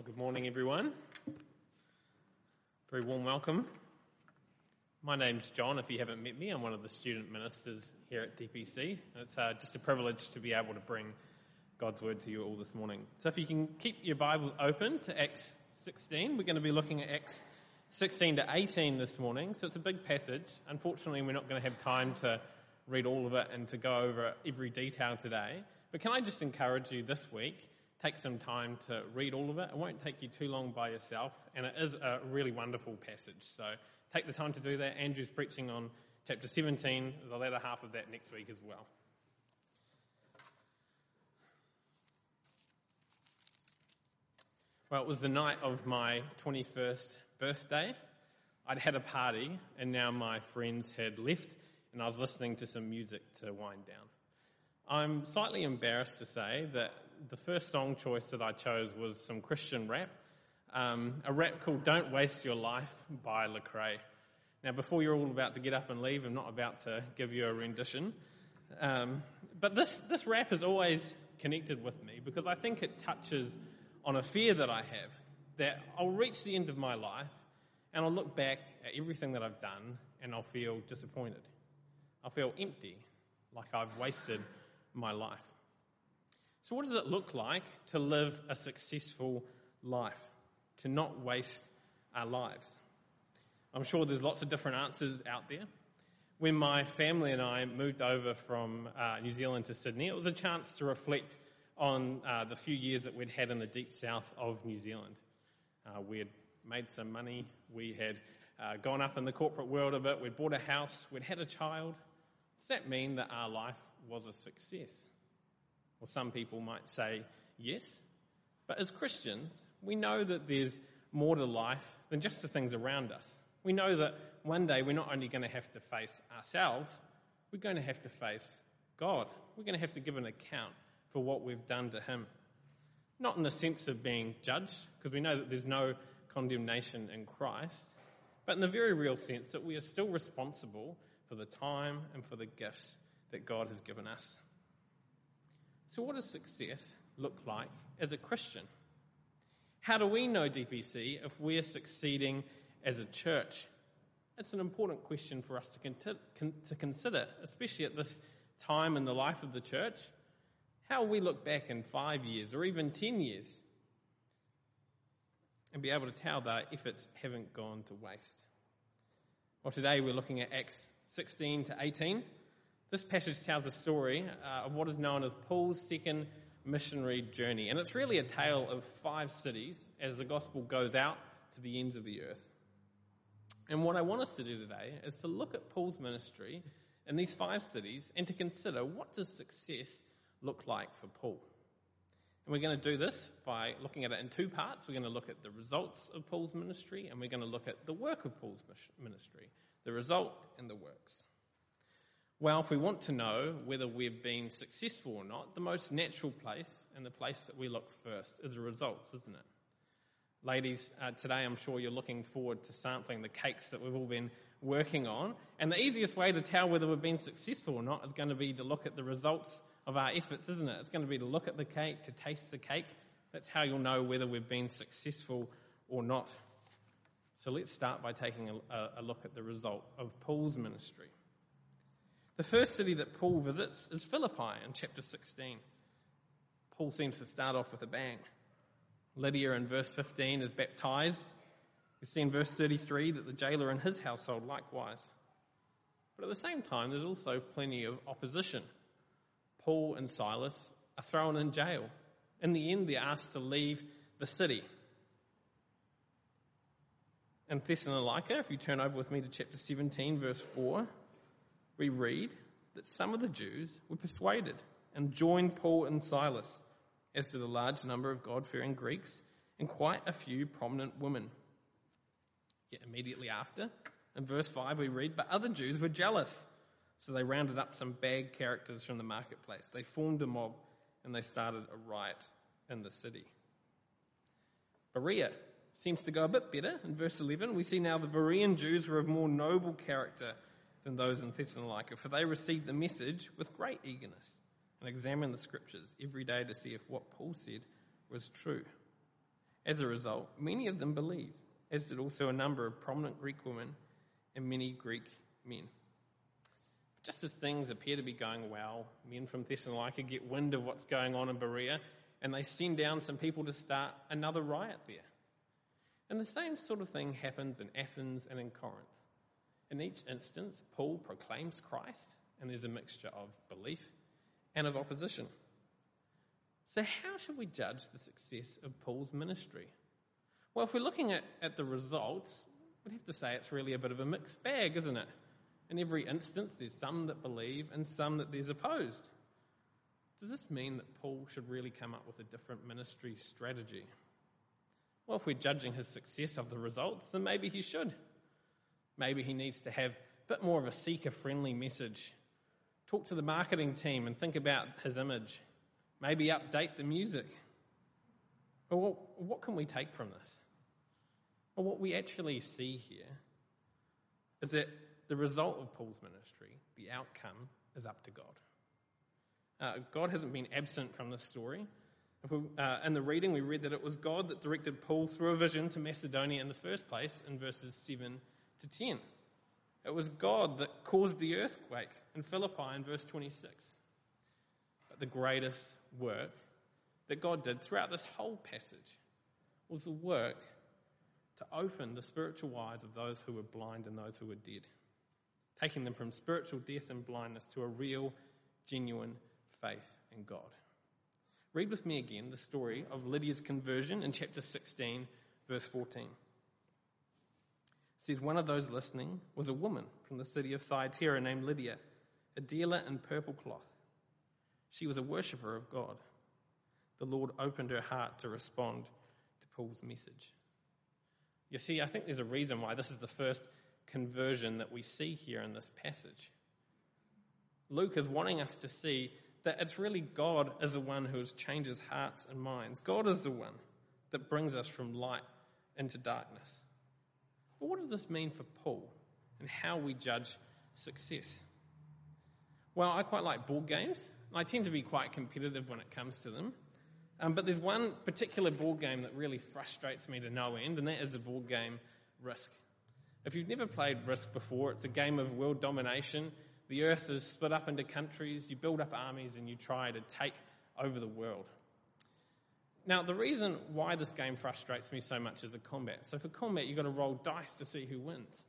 Well, good morning, everyone. Very warm welcome. My name's John. If you haven't met me, I'm one of the student ministers here at DPC. It's uh, just a privilege to be able to bring God's word to you all this morning. So, if you can keep your Bibles open to Acts 16, we're going to be looking at Acts 16 to 18 this morning. So, it's a big passage. Unfortunately, we're not going to have time to read all of it and to go over every detail today. But can I just encourage you this week? Take some time to read all of it. It won't take you too long by yourself, and it is a really wonderful passage. So take the time to do that. Andrew's preaching on chapter 17, the latter half of that next week as well. Well, it was the night of my 21st birthday. I'd had a party, and now my friends had left, and I was listening to some music to wind down. I'm slightly embarrassed to say that the first song choice that I chose was some Christian rap, um, a rap called Don't Waste Your Life by Lecrae. Now, before you're all about to get up and leave, I'm not about to give you a rendition. Um, but this, this rap is always connected with me because I think it touches on a fear that I have that I'll reach the end of my life and I'll look back at everything that I've done and I'll feel disappointed. I'll feel empty, like I've wasted my life. So, what does it look like to live a successful life? To not waste our lives? I'm sure there's lots of different answers out there. When my family and I moved over from uh, New Zealand to Sydney, it was a chance to reflect on uh, the few years that we'd had in the deep south of New Zealand. Uh, we had made some money, we had uh, gone up in the corporate world a bit, we'd bought a house, we'd had a child. Does that mean that our life was a success? Or some people might say yes. But as Christians, we know that there's more to life than just the things around us. We know that one day we're not only going to have to face ourselves, we're going to have to face God. We're going to have to give an account for what we've done to Him. Not in the sense of being judged, because we know that there's no condemnation in Christ, but in the very real sense that we are still responsible for the time and for the gifts that God has given us. So, what does success look like as a Christian? How do we know, DPC, if we're succeeding as a church? It's an important question for us to, con- to consider, especially at this time in the life of the church. How we look back in five years or even ten years and be able to tell that our efforts haven't gone to waste? Well, today we're looking at Acts 16 to 18. This passage tells the story uh, of what is known as Paul's second missionary journey. And it's really a tale of five cities as the gospel goes out to the ends of the earth. And what I want us to do today is to look at Paul's ministry in these five cities and to consider what does success look like for Paul. And we're going to do this by looking at it in two parts. We're going to look at the results of Paul's ministry and we're going to look at the work of Paul's ministry, the result and the works. Well, if we want to know whether we've been successful or not, the most natural place and the place that we look first is the results, isn't it? Ladies, uh, today I'm sure you're looking forward to sampling the cakes that we've all been working on. And the easiest way to tell whether we've been successful or not is going to be to look at the results of our efforts, isn't it? It's going to be to look at the cake, to taste the cake. That's how you'll know whether we've been successful or not. So let's start by taking a, a look at the result of Paul's ministry. The first city that Paul visits is Philippi in chapter 16. Paul seems to start off with a bang. Lydia in verse 15 is baptized. We see in verse 33 that the jailer and his household likewise. But at the same time, there's also plenty of opposition. Paul and Silas are thrown in jail. In the end, they're asked to leave the city. In Thessalonica, if you turn over with me to chapter 17, verse 4, we read that some of the Jews were persuaded and joined Paul and Silas, as did a large number of God fearing Greeks and quite a few prominent women. Yet immediately after, in verse 5, we read, But other Jews were jealous, so they rounded up some bad characters from the marketplace. They formed a mob and they started a riot in the city. Berea seems to go a bit better. In verse 11, we see now the Berean Jews were of more noble character than those in Thessalonica, for they received the message with great eagerness and examined the scriptures every day to see if what Paul said was true. As a result, many of them believed, as did also a number of prominent Greek women and many Greek men. Just as things appear to be going well, men from Thessalonica get wind of what's going on in Berea and they send down some people to start another riot there. And the same sort of thing happens in Athens and in Corinth. In each instance, Paul proclaims Christ, and there's a mixture of belief and of opposition. So, how should we judge the success of Paul's ministry? Well, if we're looking at, at the results, we'd have to say it's really a bit of a mixed bag, isn't it? In every instance, there's some that believe and some that there's opposed. Does this mean that Paul should really come up with a different ministry strategy? Well, if we're judging his success of the results, then maybe he should. Maybe he needs to have a bit more of a seeker friendly message. Talk to the marketing team and think about his image. Maybe update the music. But what, what can we take from this? Well, what we actually see here is that the result of Paul's ministry, the outcome, is up to God. Uh, God hasn't been absent from this story. We, uh, in the reading, we read that it was God that directed Paul through a vision to Macedonia in the first place in verses 7 to 10. It was God that caused the earthquake in Philippi in verse 26. But the greatest work that God did throughout this whole passage was the work to open the spiritual eyes of those who were blind and those who were dead, taking them from spiritual death and blindness to a real, genuine faith in God. Read with me again the story of Lydia's conversion in chapter 16, verse 14. Says, One of those listening was a woman from the city of Thyatira named Lydia, a dealer in purple cloth. She was a worshipper of God. The Lord opened her heart to respond to Paul's message. You see, I think there's a reason why this is the first conversion that we see here in this passage. Luke is wanting us to see that it's really God is the one who changes hearts and minds. God is the one that brings us from light into darkness. But what does this mean for Paul and how we judge success? Well, I quite like board games. I tend to be quite competitive when it comes to them. Um, but there's one particular board game that really frustrates me to no end, and that is the board game Risk. If you've never played Risk before, it's a game of world domination the earth is split up into countries, you build up armies, and you try to take over the world. Now, the reason why this game frustrates me so much is the combat. So, for combat, you've got to roll dice to see who wins.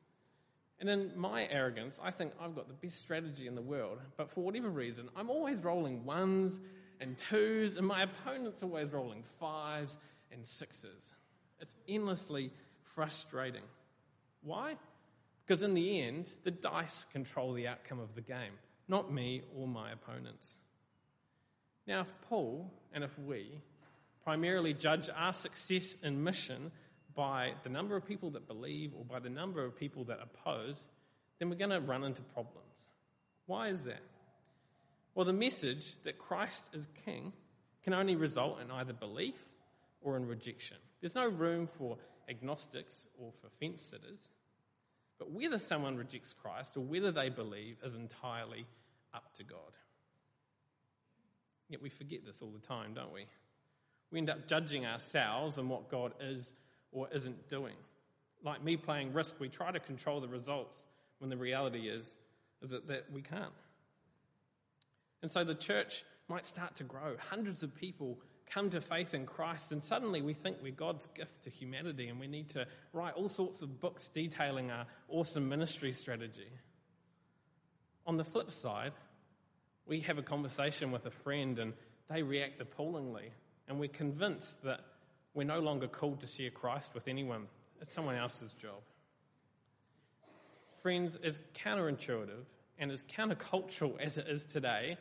And in my arrogance, I think I've got the best strategy in the world, but for whatever reason, I'm always rolling ones and twos, and my opponent's always rolling fives and sixes. It's endlessly frustrating. Why? Because in the end, the dice control the outcome of the game, not me or my opponents. Now, if Paul and if we primarily judge our success in mission by the number of people that believe or by the number of people that oppose, then we're going to run into problems. Why is that? Well, the message that Christ is king can only result in either belief or in rejection. There's no room for agnostics or for fence sitters. But whether someone rejects Christ or whether they believe is entirely up to God. Yet we forget this all the time, don't we? We end up judging ourselves and what God is or isn't doing. Like me playing risk, we try to control the results when the reality is, is that, that we can't. And so the church might start to grow. Hundreds of people come to faith in Christ, and suddenly we think we're God's gift to humanity, and we need to write all sorts of books detailing our awesome ministry strategy. On the flip side, we have a conversation with a friend, and they react appallingly, and we're convinced that we're no longer called to share Christ with anyone, it's someone else's job. Friends, as counterintuitive and as countercultural as it is today,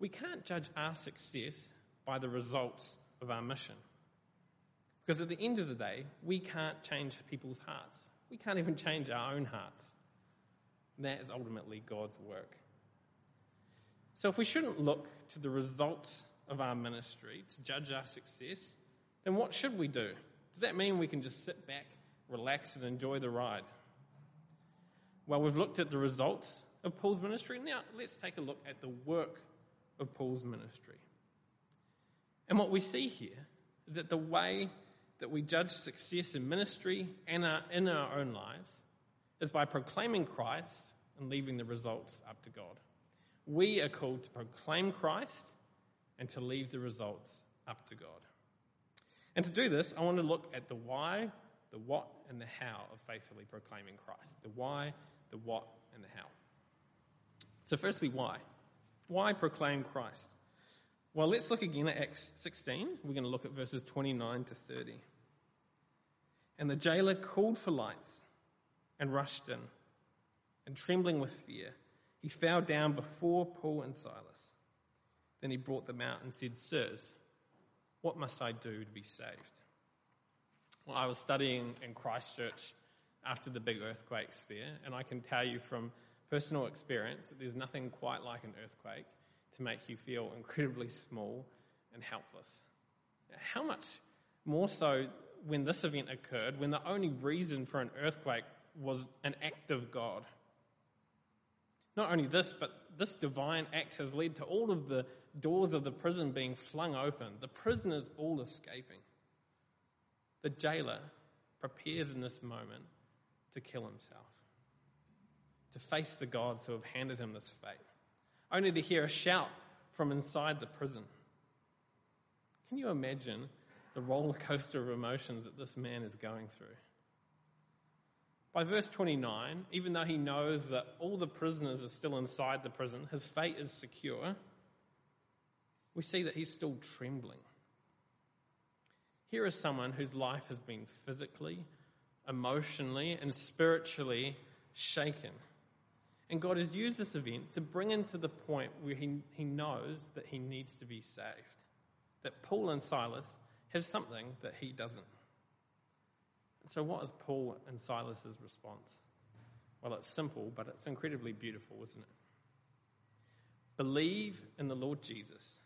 we can't judge our success by the results of our mission. Because at the end of the day, we can't change people's hearts. We can't even change our own hearts. And that is ultimately God's work. So if we shouldn't look to the results of our ministry to judge our success, then what should we do? Does that mean we can just sit back, relax, and enjoy the ride? Well, we've looked at the results of Paul's ministry. Now let's take a look at the work of Paul's ministry. And what we see here is that the way that we judge success in ministry and our, in our own lives is by proclaiming Christ and leaving the results up to God. We are called to proclaim Christ and to leave the results up to God. And to do this, I want to look at the why, the what, and the how of faithfully proclaiming Christ. The why, the what, and the how. So, firstly, why? Why proclaim Christ? Well, let's look again at Acts 16. We're going to look at verses 29 to 30. And the jailer called for lights and rushed in, and trembling with fear, he fell down before Paul and Silas. Then he brought them out and said, Sirs, what must I do to be saved? Well, I was studying in Christchurch after the big earthquakes there, and I can tell you from personal experience that there's nothing quite like an earthquake to make you feel incredibly small and helpless. How much more so when this event occurred, when the only reason for an earthquake was an act of God? Not only this, but this divine act has led to all of the doors of the prison being flung open, the prisoners all escaping. The jailer prepares in this moment to kill himself, to face the gods who have handed him this fate, only to hear a shout from inside the prison. Can you imagine the roller coaster of emotions that this man is going through? By verse 29, even though he knows that all the prisoners are still inside the prison, his fate is secure, we see that he's still trembling. Here is someone whose life has been physically, emotionally, and spiritually shaken. And God has used this event to bring him to the point where he, he knows that he needs to be saved. That Paul and Silas have something that he doesn't. So, what is Paul and Silas's response? Well, it's simple, but it's incredibly beautiful, isn't it? Believe in the Lord Jesus,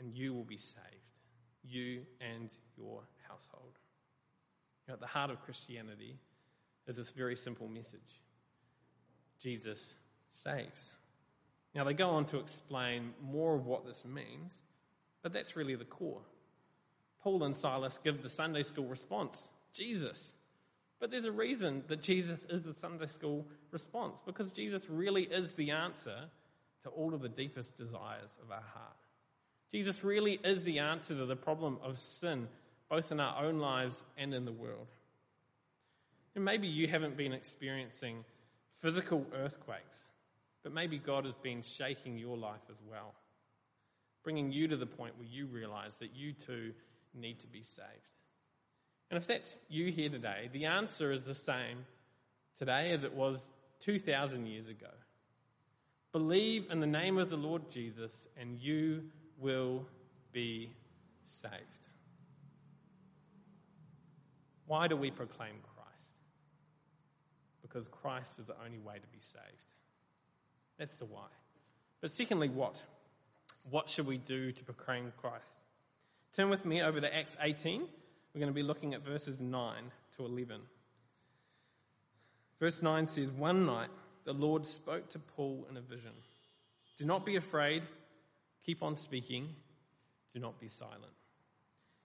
and you will be saved, you and your household. At the heart of Christianity is this very simple message Jesus saves. Now, they go on to explain more of what this means, but that's really the core. Paul and Silas give the Sunday school response Jesus. But there's a reason that Jesus is the Sunday school response, because Jesus really is the answer to all of the deepest desires of our heart. Jesus really is the answer to the problem of sin, both in our own lives and in the world. And maybe you haven't been experiencing physical earthquakes, but maybe God has been shaking your life as well, bringing you to the point where you realize that you too need to be saved. And if that's you here today, the answer is the same today as it was 2,000 years ago. Believe in the name of the Lord Jesus, and you will be saved. Why do we proclaim Christ? Because Christ is the only way to be saved. That's the why. But secondly, what? What should we do to proclaim Christ? Turn with me over to Acts 18. We're going to be looking at verses 9 to 11. Verse 9 says, One night the Lord spoke to Paul in a vision. Do not be afraid, keep on speaking, do not be silent.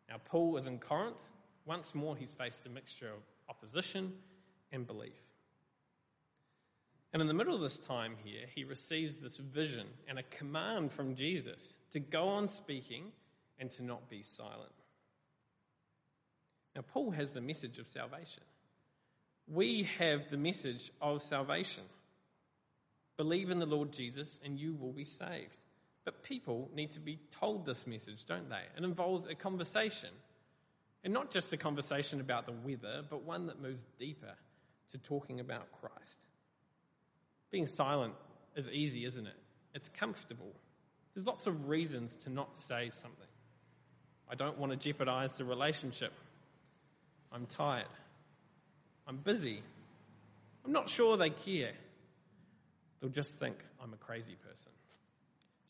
Now, Paul is in Corinth. Once more, he's faced a mixture of opposition and belief. And in the middle of this time here, he receives this vision and a command from Jesus to go on speaking and to not be silent. Now, Paul has the message of salvation. We have the message of salvation. Believe in the Lord Jesus and you will be saved. But people need to be told this message, don't they? It involves a conversation. And not just a conversation about the weather, but one that moves deeper to talking about Christ. Being silent is easy, isn't it? It's comfortable. There's lots of reasons to not say something. I don't want to jeopardize the relationship. I'm tired. I'm busy. I'm not sure they care. They'll just think I'm a crazy person.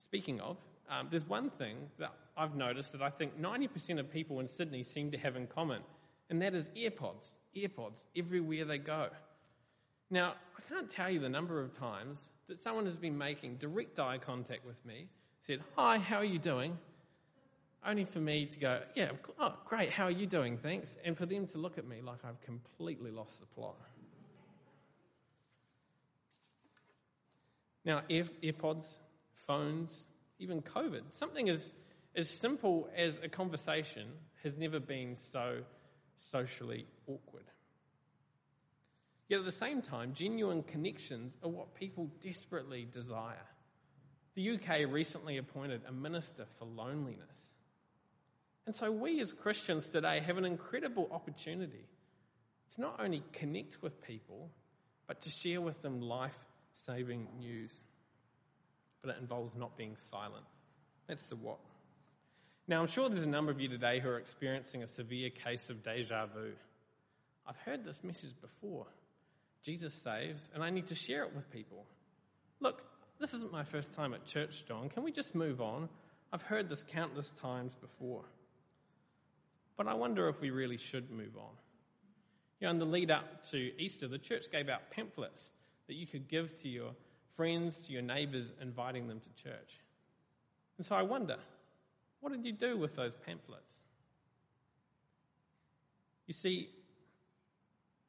Speaking of, um, there's one thing that I've noticed that I think 90% of people in Sydney seem to have in common, and that is AirPods. AirPods everywhere they go. Now, I can't tell you the number of times that someone has been making direct eye contact with me, said, Hi, how are you doing? only for me to go, yeah, oh, great, how are you doing? Thanks. And for them to look at me like I've completely lost the plot. Now, Air, AirPods, phones, even COVID, something as, as simple as a conversation has never been so socially awkward. Yet at the same time, genuine connections are what people desperately desire. The UK recently appointed a minister for loneliness. And so we as Christians today have an incredible opportunity to not only connect with people, but to share with them life saving news. But it involves not being silent. That's the what. Now, I'm sure there's a number of you today who are experiencing a severe case of deja vu. I've heard this message before. Jesus saves, and I need to share it with people. Look, this isn't my first time at church, John. Can we just move on? I've heard this countless times before. But I wonder if we really should move on. You know, in the lead up to Easter, the church gave out pamphlets that you could give to your friends, to your neighbours, inviting them to church. And so I wonder, what did you do with those pamphlets? You see,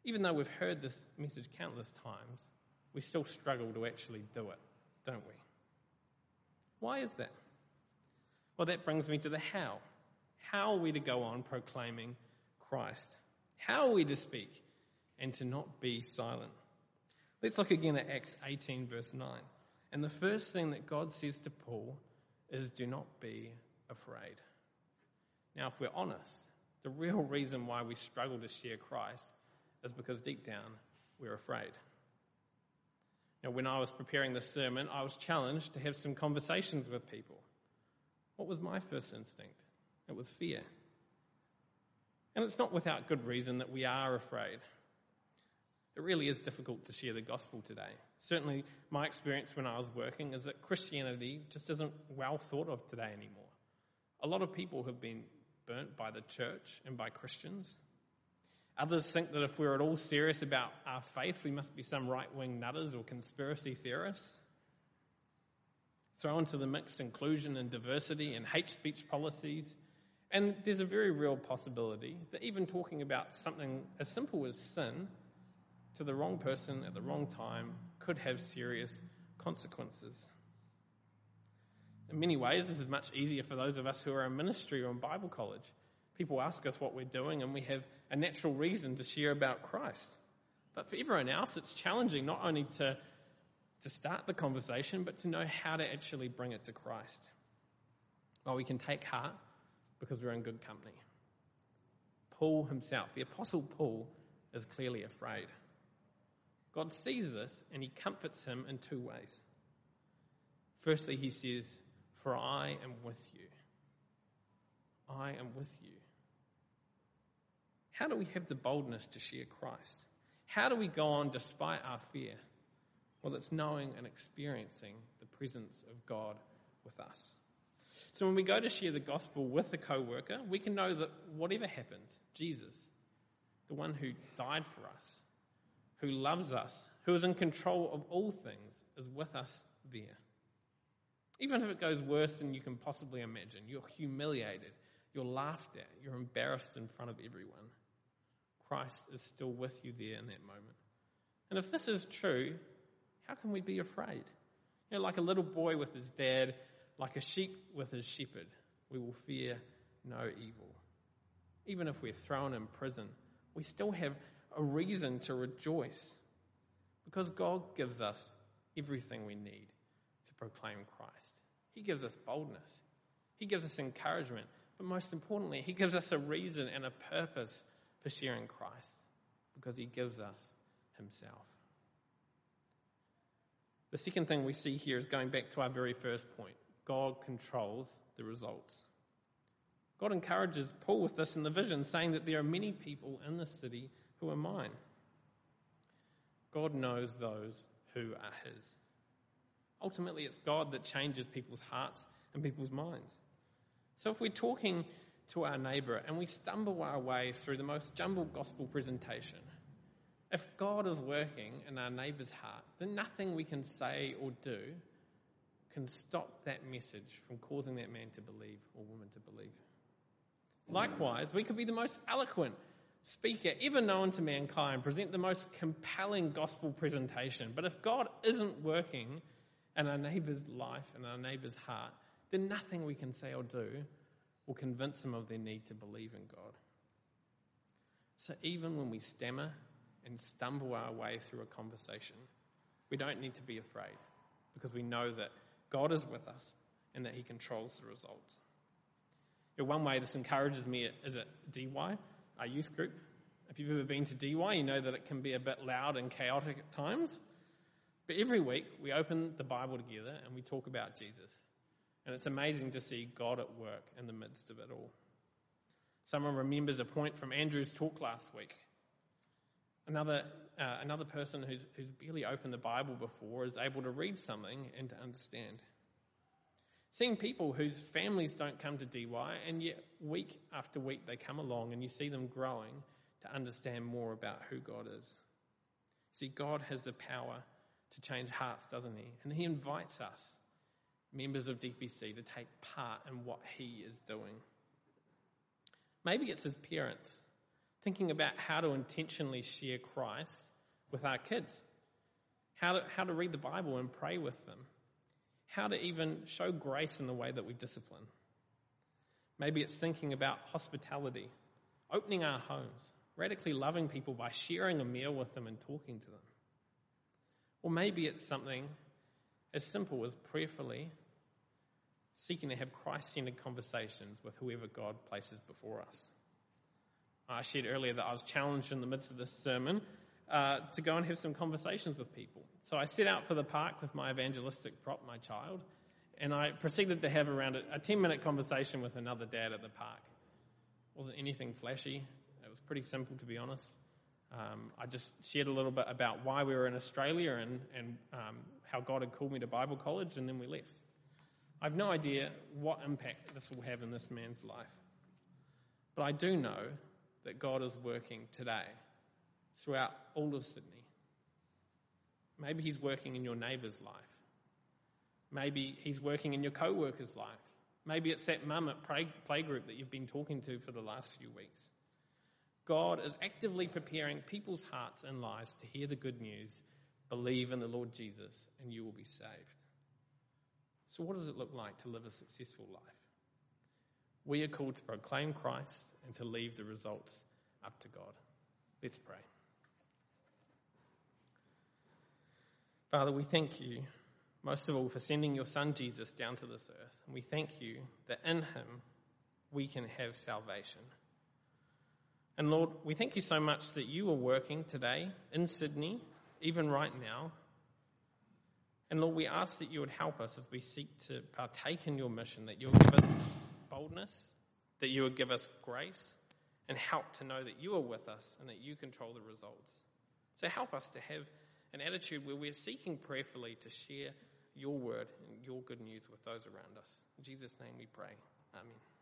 even though we've heard this message countless times, we still struggle to actually do it, don't we? Why is that? Well, that brings me to the how. How are we to go on proclaiming Christ? How are we to speak and to not be silent? Let's look again at Acts 18, verse 9. And the first thing that God says to Paul is do not be afraid. Now, if we're honest, the real reason why we struggle to share Christ is because deep down we're afraid. Now, when I was preparing this sermon, I was challenged to have some conversations with people. What was my first instinct? It was fear. And it's not without good reason that we are afraid. It really is difficult to share the gospel today. Certainly, my experience when I was working is that Christianity just isn't well thought of today anymore. A lot of people have been burnt by the church and by Christians. Others think that if we're at all serious about our faith, we must be some right wing nutters or conspiracy theorists. Throw into the mix inclusion and diversity and hate speech policies. And there's a very real possibility that even talking about something as simple as sin to the wrong person at the wrong time could have serious consequences. In many ways, this is much easier for those of us who are in ministry or in Bible college. People ask us what we're doing, and we have a natural reason to share about Christ. But for everyone else, it's challenging not only to, to start the conversation, but to know how to actually bring it to Christ. Well, we can take heart because we're in good company. Paul himself, the Apostle Paul, is clearly afraid. God sees this and he comforts him in two ways. Firstly, he says, For I am with you. I am with you. How do we have the boldness to share Christ? How do we go on despite our fear? Well, it's knowing and experiencing the presence of God with us. So when we go to share the gospel with a co worker, we can know that whatever happens, Jesus, the one who died for us, who loves us, who is in control of all things, is with us there. Even if it goes worse than you can possibly imagine, you're humiliated, you're laughed at, you're embarrassed in front of everyone. Christ is still with you there in that moment. And if this is true, how can we be afraid? You know, like a little boy with his dad, like a sheep with his shepherd, we will fear no evil. Even if we're thrown in prison, we still have a reason to rejoice because God gives us everything we need to proclaim Christ. He gives us boldness, He gives us encouragement, but most importantly, He gives us a reason and a purpose for sharing Christ because He gives us Himself. The second thing we see here is going back to our very first point God controls the results. God encourages Paul with this in the vision, saying that there are many people in the city who are mine. God knows those who are His. Ultimately, it's God that changes people's hearts and people's minds. So if we're talking to our neighbour and we stumble our way through the most jumbled gospel presentation, if God is working in our neighbour's heart, then nothing we can say or do can stop that message from causing that man to believe or woman to believe. likewise, we could be the most eloquent speaker ever known to mankind, present the most compelling gospel presentation. But if God isn't working in our neighbour's life and our neighbour's heart, then nothing we can say or do will convince them of their need to believe in God. So even when we stammer and stumble our way through a conversation, we don't need to be afraid because we know that God is with us and that He controls the results. One way this encourages me is at DY, our youth group. If you've ever been to DY, you know that it can be a bit loud and chaotic at times. But every week we open the Bible together and we talk about Jesus. And it's amazing to see God at work in the midst of it all. Someone remembers a point from Andrew's talk last week. Another, uh, another person who's, who's barely opened the Bible before is able to read something and to understand. Seeing people whose families don't come to DY, and yet week after week they come along and you see them growing to understand more about who God is. See, God has the power to change hearts, doesn't He? And He invites us, members of DPC, to take part in what He is doing. Maybe it's as parents thinking about how to intentionally share Christ with our kids, how to, how to read the Bible and pray with them, how to even show grace in the way that we discipline. Maybe it's thinking about hospitality, opening our homes, radically loving people by sharing a meal with them and talking to them. Or maybe it's something as simple as prayerfully seeking to have Christ centered conversations with whoever God places before us. I shared earlier that I was challenged in the midst of this sermon uh, to go and have some conversations with people. So I set out for the park with my evangelistic prop, my child, and I proceeded to have around a, a 10 minute conversation with another dad at the park. It wasn't anything flashy, it was pretty simple, to be honest. Um, I just shared a little bit about why we were in Australia and, and um, how God had called me to Bible college, and then we left. I have no idea what impact this will have in this man's life. But I do know that God is working today throughout all of Sydney. Maybe He's working in your neighbour's life. Maybe He's working in your co worker's life. Maybe it's that mum at play, playgroup that you've been talking to for the last few weeks. God is actively preparing people's hearts and lives to hear the good news, believe in the Lord Jesus, and you will be saved. So, what does it look like to live a successful life? We are called to proclaim Christ and to leave the results up to God. Let's pray. Father, we thank you most of all for sending your Son Jesus down to this earth. And we thank you that in him we can have salvation. And Lord, we thank you so much that you are working today in Sydney, even right now, and Lord, we ask that you would help us as we seek to partake in your mission, that you would give us boldness, that you would give us grace, and help to know that you are with us and that you control the results. So help us to have an attitude where we're seeking prayerfully to share your word and your good news with those around us. In Jesus' name we pray. Amen.